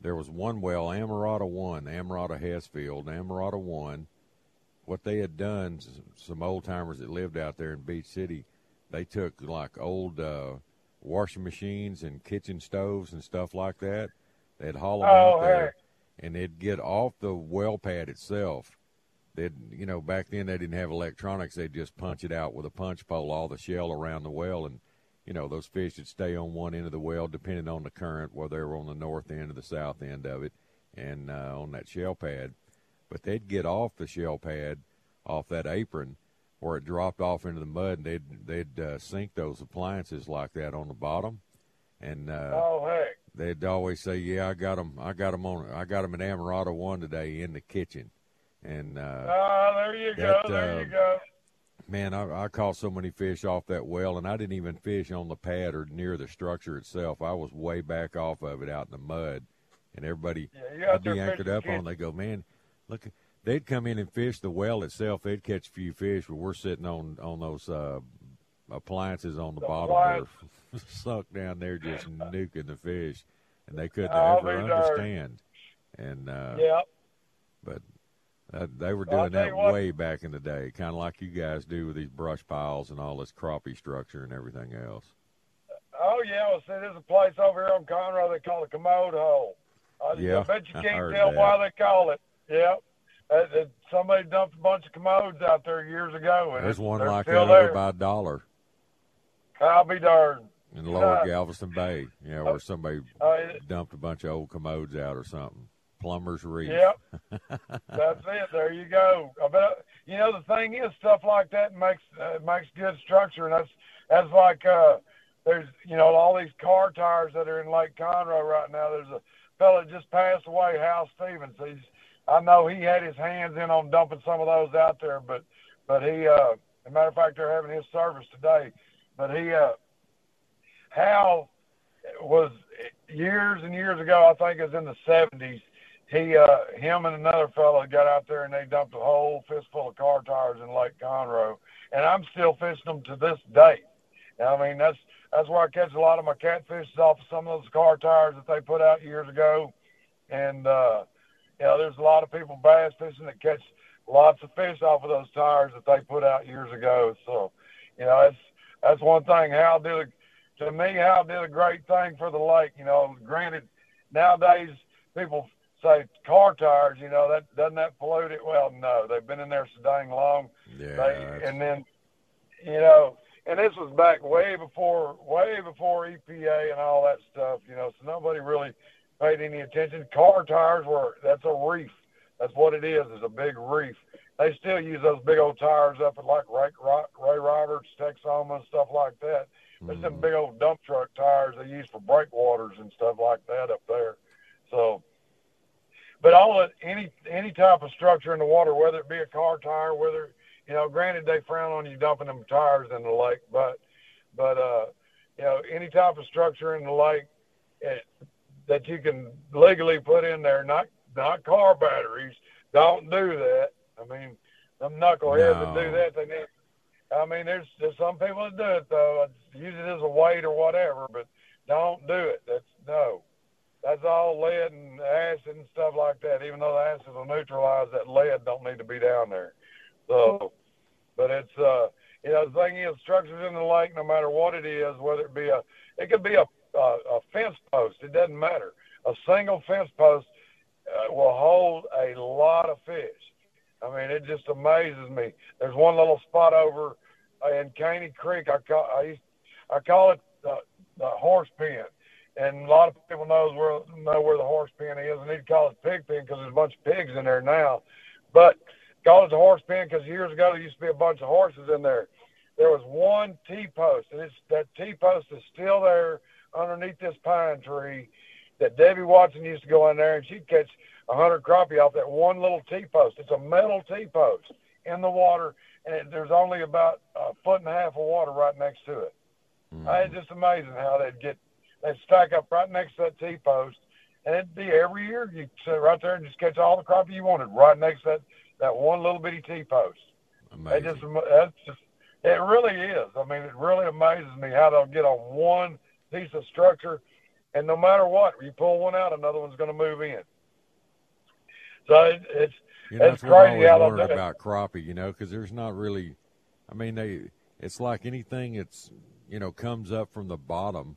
there was one well, Amerada One, Amerada Hessfield, Amerada One. What they had done, some old timers that lived out there in Beach City, they took like old uh, washing machines and kitchen stoves and stuff like that. They'd haul them Oh, out there, and they'd get off the well pad itself, they'd you know back then they didn't have electronics. They'd just punch it out with a punch pole, all the shell around the well, and you know those fish would stay on one end of the well, depending on the current, whether they were on the north end or the south end of it, and uh, on that shell pad. But they'd get off the shell pad, off that apron, where it dropped off into the mud, and they'd they'd uh, sink those appliances like that on the bottom, and uh, Oh heck. they'd always say, "Yeah, I got them. I got them on. I got them at Amerada one today in the kitchen." And uh, Ah, there you that, go. There uh, you go. man, I, I caught so many fish off that well, and I didn't even fish on the pad or near the structure itself. I was way back off of it, out in the mud, and everybody Yeah, I'd be anchored up on. They go, man, look. They'd come in and fish the well itself. They'd catch a few fish, but we're sitting on on those uh, appliances on the, The bottom appliance. there, sunk down there, just nuking the fish, and they couldn't I'll ever understand. And uh, Yeah. but uh, they were doing that what. way back in the day, kind of like you guys do with these brush piles and all this crappie structure and everything else. Oh yeah, well, see, there's a place over here on Conroe they call it Commode Hole. I, Yeah, I bet you can't tell that. why they call it. Yep. Uh, somebody dumped a bunch of commodes out there years ago. And There's one like that over by a dollar I'll be darned. in Lower Uh, Galveston Bay, you know, where somebody uh, dumped a bunch of old commodes out or something. Plumber's Reef. Yep. That's it. There you go. I bet you know the thing is stuff like that makes uh, makes good structure, and that's that's like uh, there's you know all these car tires that are in Lake Conroe right now. There's a fella that just passed away, Hal Stevens. He's I know he had his hands in on dumping some of those out there, but but he uh, as a matter of fact they're having his service today. But he uh, Hal was years and years ago. I think it was in the seventies he uh him and another fellow got out there and they dumped a whole fistful of car tires in Lake Conroe and I'm still fishing them to this day. I mean that's that's where I catch a lot of my catfish is off of some of those car tires that they put out years ago. And uh you know, there's a lot of people bass fishing that catch lots of fish off of those tires that they put out years ago. So, you know, that's that's one thing. Hal did a, to me Hal did a great thing for the lake. You know, granted nowadays people say car tires, you know, that doesn't that pollute it? Well, no, they've been in there so dang long. Yeah, They, and then, you know, and this was back way before, way before EPA and all that stuff, you know, so nobody really paid any attention. Car tires were, that's a reef. That's what it is, is a big reef. They still use those big old tires up at like Ray, Ray Roberts, Texoma, and stuff like that. There's them big old dump truck tires they use for breakwaters and stuff like that up there. So, but all it, any any type of structure in the water, whether it be a car tire, whether you know, granted they frown on you dumping them tires in the lake, but but uh, you know, any type of structure in the lake eh, that you can legally put in there, not not car batteries, don't do that. I mean, them knuckleheads that do that, they need. I mean, there's there's some people that do it though. Use it as a weight or whatever, but don't do it. That's no. That's all lead and acid and stuff like that. Even though the acid will neutralize that lead, don't need to be down there. So, but it's uh, you know, the thing is, structures in the lake, no matter what it is, whether it be a, it could be a a, fence post. It doesn't matter. A single fence post uh, will hold a lot of fish. I mean, it just amazes me. There's one little spot over in Caney Creek. I call I used, I call it the, the horse pen, and a lot of people knows where know where the horse pen is. and they call it pig pen because there's a bunch of pigs in there now. But call it the horse pen because years ago there used to be a bunch of horses in there. There was one T post, and it's that T post is still there underneath this pine tree. That Debbie Watson used to go in there and she'd catch a hundred crappie off that one little T post. It's a metal T post in the water, and it, there's only about a foot and a half of water right next to it. Mm-hmm. Uh, It's just amazing how they'd get they'd stack up right next to that T post, and it'd be every year you sit right there and just catch all the crappie you wanted right next to that that one little bitty T post. It just that's just it really is. I mean, it really amazes me how they'll get on one piece of structure, and no matter what, you pull one out, another one's going to move in. So it, it's You know, it's that's what I crazy always how they'll do it. about crappie, you know, because there's not really, I mean, they, it's like anything that's, you know, comes up from the bottom,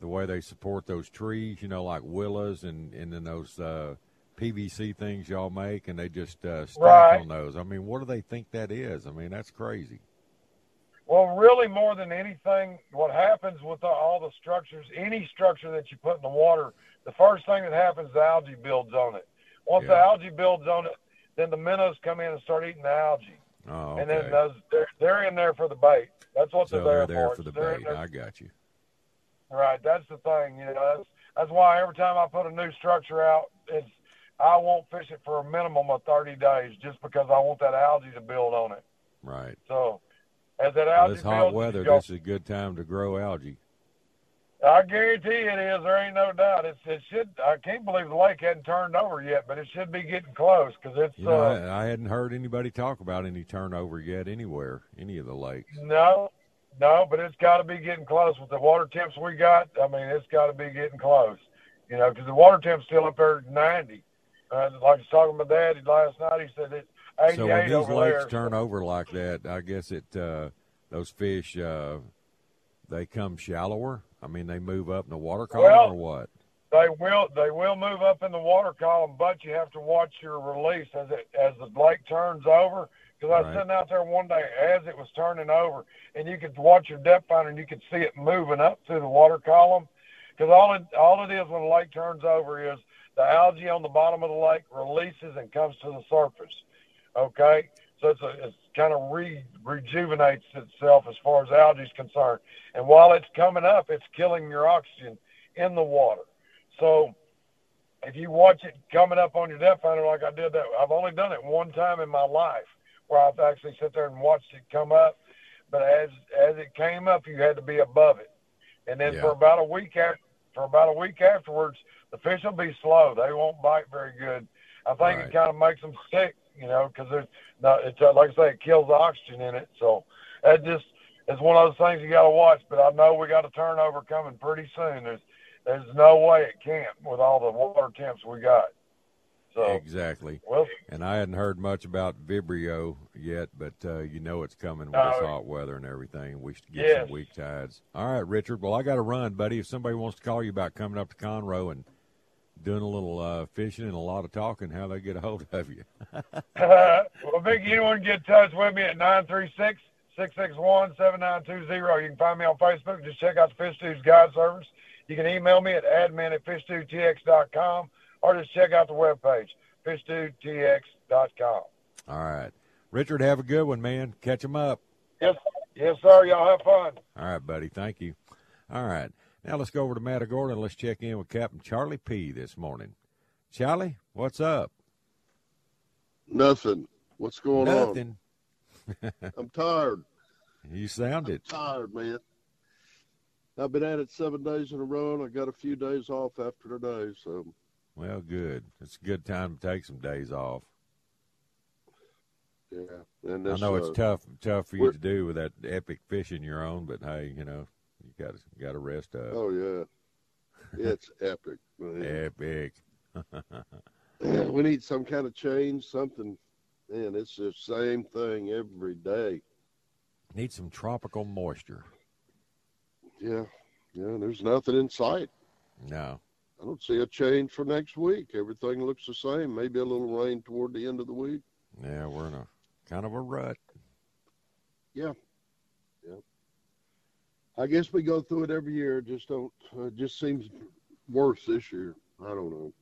the way they support those trees, you know, like willows and, and then those, uh, PVC things y'all make, and they just uh, stack Right. on those. I mean, what do they think that is? I mean, that's crazy. Well, really, more than anything, what happens with the, all the structures, any structure that you put in the water, the first thing that happens, the algae builds on it. Once the algae builds on it, then the minnows come in and start eating the algae, Oh, okay. and then those they're, they're in there for the bait. That's what so they're there, they're there there for. for the They're bait. I got you. Right, that's the thing. You know, that's that's why every time I put a new structure out, it's I won't fish it for a minimum of thirty days, just because I want that algae to build on it. Right. So, as that Well, this hot weather, go- this is a good time to grow algae. I guarantee it is. There ain't no doubt. It's it should. I can't believe the lake hadn't turned over yet, but it should be getting close because it's You know, uh, I, I hadn't heard anybody talk about any turnover yet anywhere, any of the lakes. no, no, but it's got to be getting close with the water temps we got. I mean, it's got to be getting close. You know, because the water temp's still up there at ninety. Uh, like I was talking to my daddy last night, he said eighty-eight So when these lakes there. turn over like that, I guess it uh, those fish uh, they come shallower. I mean, they move up in the water column Well, or what? They will they will move up in the water column, but you have to watch your release as it as the lake turns over. Because I was Right. sitting out there one day as it was turning over, and you could watch your depth finder and you could see it moving up through the water column. Because all it all it is when the lake turns over is the algae on the bottom of the lake releases and comes to the surface. Okay, so it's a, it's kind of re, rejuvenates itself as far as algae is concerned. And while it's coming up, it's killing your oxygen in the water. So if you watch it coming up on your depth finder like I did that, I've only done it one time in my life where I've actually sat there and watched it come up. But as as it came up, you had to be above it. And then Yeah. for about a week after, for about a week afterwards, the fish will be slow. They won't bite very good. I think Right. it kind of makes them sick, you know, because it's not. It's uh, like I say, it kills oxygen in it. So that just is one of those things you got to watch. But I know we got a turnover coming pretty soon. There's there's no way it can't with all the water temps we got. So Exactly. well, And I hadn't heard much about Vibrio yet, but uh, you know it's coming with this hot weather and everything. We should get Yes. some weak tides. All right, Richard. Well, I got to run, buddy. If somebody wants to call you about coming up to Conroe and doing a little uh, fishing and a lot of talking, how they get a hold of you? well, Vic, anyone get in touch with me at 936 661 7920. You can find me on Facebook. Just check out the Fish Dudes Guide Service. You can email me at admin at fishdudetx.com or just check out the webpage, fishdudetx.com. All right, Richard. Have a good one, man. Catch 'em up. Yes, yes, sir. Y'all have fun. All right, buddy. Thank you. All right. Now let's go over to Matagorda and let's check in with Captain Charlie P. this morning. Charlie, what's up? Nothing. What's going on? Nothing. on? I'm tired. You sound it. Tired, man. I've been at it seven days in a row, and I got a few days off after today. So Well, good. It's a good time to take some days off. yeah, and I know it's uh, tough, tough for you to do with that epic fishing you're on, but hey, you know, got to got to rest up. Oh yeah, it's epic. Man. Epic. we need some kind of change, something. Man, it's the same thing every day. Need some tropical moisture. Yeah, yeah. There's nothing in sight. No. I don't see a change for next week. Everything looks the same. Maybe a little rain toward the end of the week. Yeah, we're in a kind of a rut. Yeah. I guess we go through it every year. Just don't. Uh, it just seems worse this year. I don't know.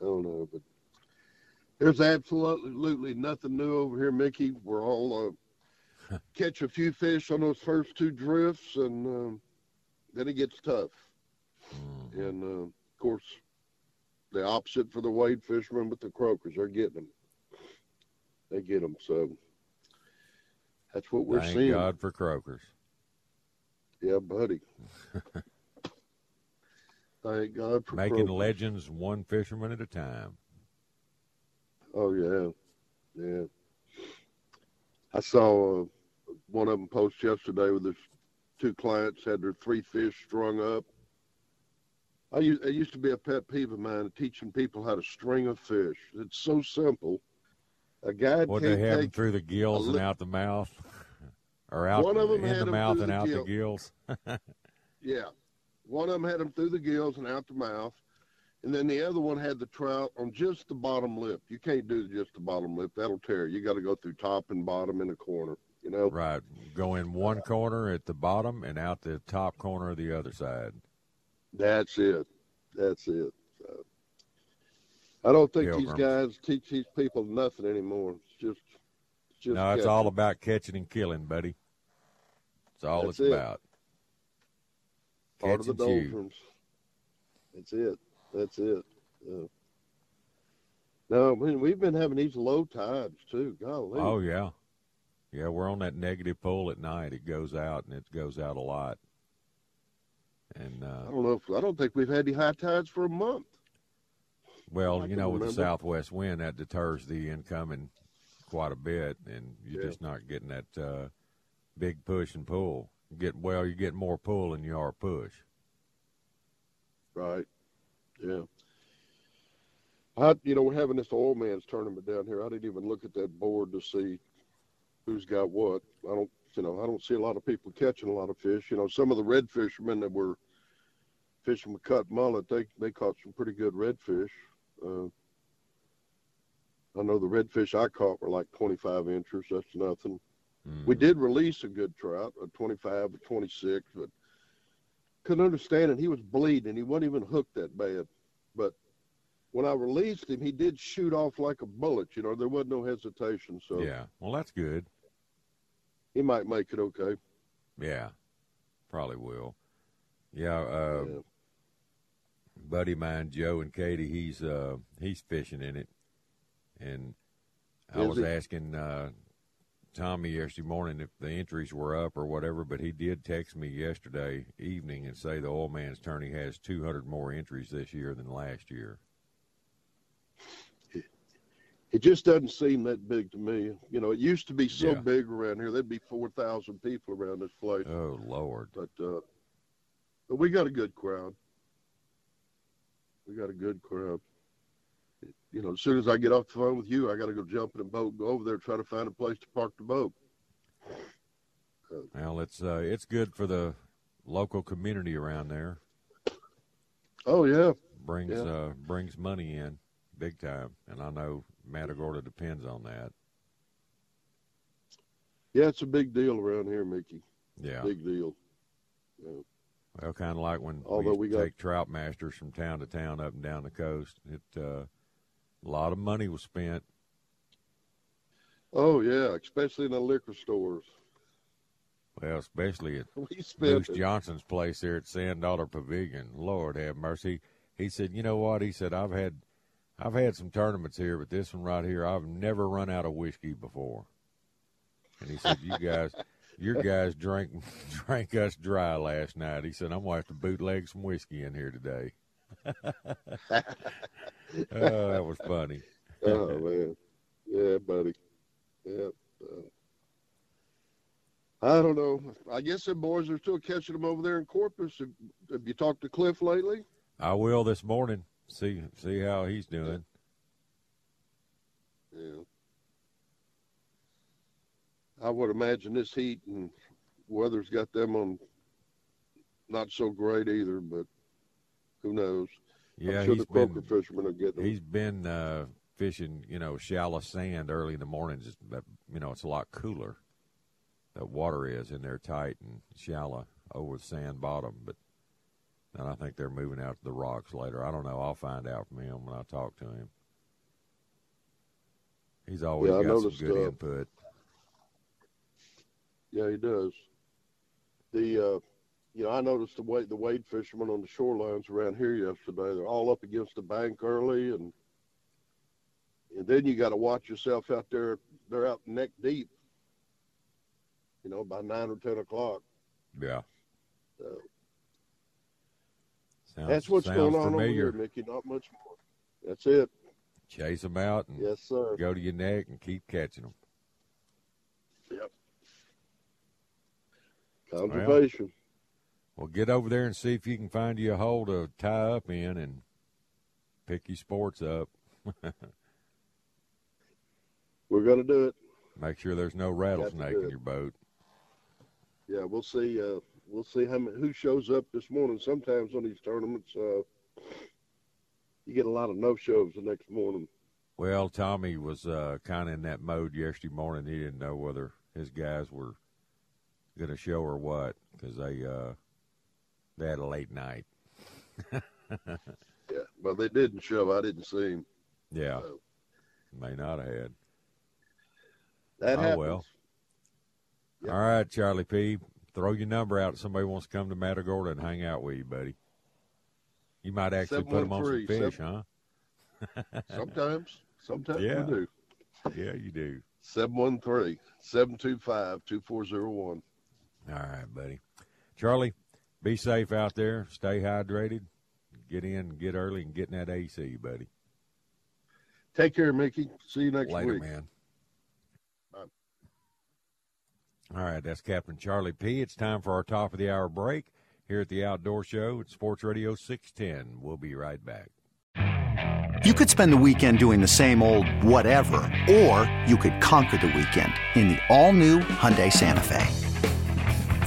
I don't know, but there's absolutely nothing new over here, Mickey. We're all uh, catch a few fish on those first two drifts, and um, then it gets tough. And uh, of course, the opposite for the wade fishermen with the croakers. They're getting them. They get them. So that's what we're Thank seeing. God for croakers. Yeah, buddy. Thank God for Making croakers. legends one fisherman at a time. Oh yeah, yeah. I saw uh, one of them post yesterday with his two clients had their three fish strung up. I used, it used to be a pet peeve of mine teaching people how to string a fish. It's so simple. A guy What can't they have them take through the gills a and out the mouth, or out One of 'em in had the mouth and the out gill. the gills. Yeah. One of them had them through the gills and out the mouth. And then the other one had the trout on just the bottom lip. You can't do just the bottom lip; that'll tear. You got to go through top and bottom in the corner. You know, Right. Go in one corner at the bottom and out the top corner of the other side. that's it. That's it. So, I don't think these guys teach these people nothing anymore. Just, no, it's catching. all about catching and killing, buddy. It's all That's it's it. about. part Catch of the doldrums. That's it. That's it. Yeah. No, I mean, we've been having these low tides too. Golly. Oh yeah, yeah. We're on that negative pull at night. It goes out and it goes out a lot. And I uh, don't know. If, I don't think we've had any high tides for a month. well, I you know, with the southwest wind, that deters the incoming quite a bit, and you're Yeah. just not getting that uh, big push and pull. You get well, you get more pull than you are push. Right. Yeah. I, you know, we're having this oil man's tournament down here. I didn't even look at that board to see who's got what. I don't, you know, I don't see a lot of people catching a lot of fish. You know, some of the red fishermen that were fishing with cut mullet, they they caught some pretty good redfish. Uh, I know the redfish I caught were like 25 inches. That's nothing. We Mhm. did release a good trout, a 25 or 26, but couldn't understand it. He was bleeding. He wasn't even hooked that bad. But when I released him, he did shoot off like a bullet. You know, there wasn't no hesitation. So Yeah. Well, that's good. he might make it okay. Yeah, probably will. Yeah, uh, Yeah. buddy of mine, Joe and Katie, he's uh, he's fishing in it, and I Is was asking uh, Tommy yesterday morning if the entries were up or whatever, but he did text me yesterday evening and say the oil man's tourney has 200 more entries this year than last year. It just doesn't seem that big to me. You know, it used to be so Yeah. big around here. There'd be 4,000 people around this place. Oh Lord, But, uh, but we got a good crowd. We got a good crowd. You know, as soon as I get off the phone with you, I got to go jump in a boat, go over there, try to find a place to park the boat. well it's uh, it's good for the local community around there. Oh yeah, brings Yeah. uh brings money in big time and i know matagorda depends on that yeah, it's a big deal around here, Mickey. yeah Big deal. well kind of like when Although we, we got- take Troutmasters from town to town up and down the coast it uh a lot of money was spent Oh yeah, especially in the liquor stores. well especially at We Bruce Johnson's place there at Sand Dollar Pavilion. Lord have mercy. He said, "You know what?" He said, "I've had, I've had some tournaments here, but this one right here, I've never run out of whiskey before." And he said, "You guys, your guys drank drank us dry last night." He said, "I'm gonna have to bootleg some whiskey in here today." Oh, that was funny. oh man, yeah, buddy. Yeah. Uh, I don't know. I guess the boys are still catching them over there in Corpus. Have, have you talked to Cliff lately? I will this morning. See see how he's doing. Yeah. I would imagine this heat and weather's got them on not so great either, but who knows? Yeah, I'm sure he's the croaker been fishermen are getting them. He's been uh, fishing, you know, shallow sand early in the mornings. It's, you know, it's a lot cooler. The water is in there tight and shallow over the sand bottom, but and I think they're moving out to the rocks later. I don't know. I'll find out from him when I talk to him. He's always Yeah, got some good uh, input. Yeah, he does. The uh, you know, I noticed the wade the wade fishermen on the shorelines around here yesterday. They're all up against the bank early, and and then you got to watch yourself out there. They're out neck deep. You know, by nine or ten o'clock. Yeah. So Sounds, that's what's going on familiar. over here, Mickey. Not much more. That's it. Chase them out and Yes, sir. go to your neck and keep catching them. Yep. Conservation. Well, get over there and see if you can find you a hole to tie up in and pick your sports up. We're gonna do it. Make sure there's no rattlesnake in your boat. Yeah, we'll see. Uh, we'll see how many, who shows up this morning. Sometimes on these tournaments, uh, you get a lot of no shows the next morning. Well, Tommy was uh, kind of in that mode yesterday morning. He didn't know whether his guys were going to show or what because they uh, they had a late night. Yeah, well, they didn't show. I didn't see him. Yeah, So, may not have had. that oh happens. well. Yep. All right, Charlie P. Throw your number out. If somebody wants to come to Matagorda and hang out with you, buddy. You might actually put them on some 713, fish, huh? Sometimes, sometimes Yeah. we do. Yeah, you do. 713-725-2401. All right, buddy. Charlie, be safe out there. Stay hydrated. Get in, get early, and get in that AC, buddy. Take care, Mickey. See you next Later, week. man. Bye. All right, that's Captain Charlie P. It's time for our top of the hour break here at the Outdoor Show at Sports Radio 610. We'll be right back. You could spend the weekend doing the same old whatever, or you could conquer the weekend in the all-new Hyundai Santa Fe.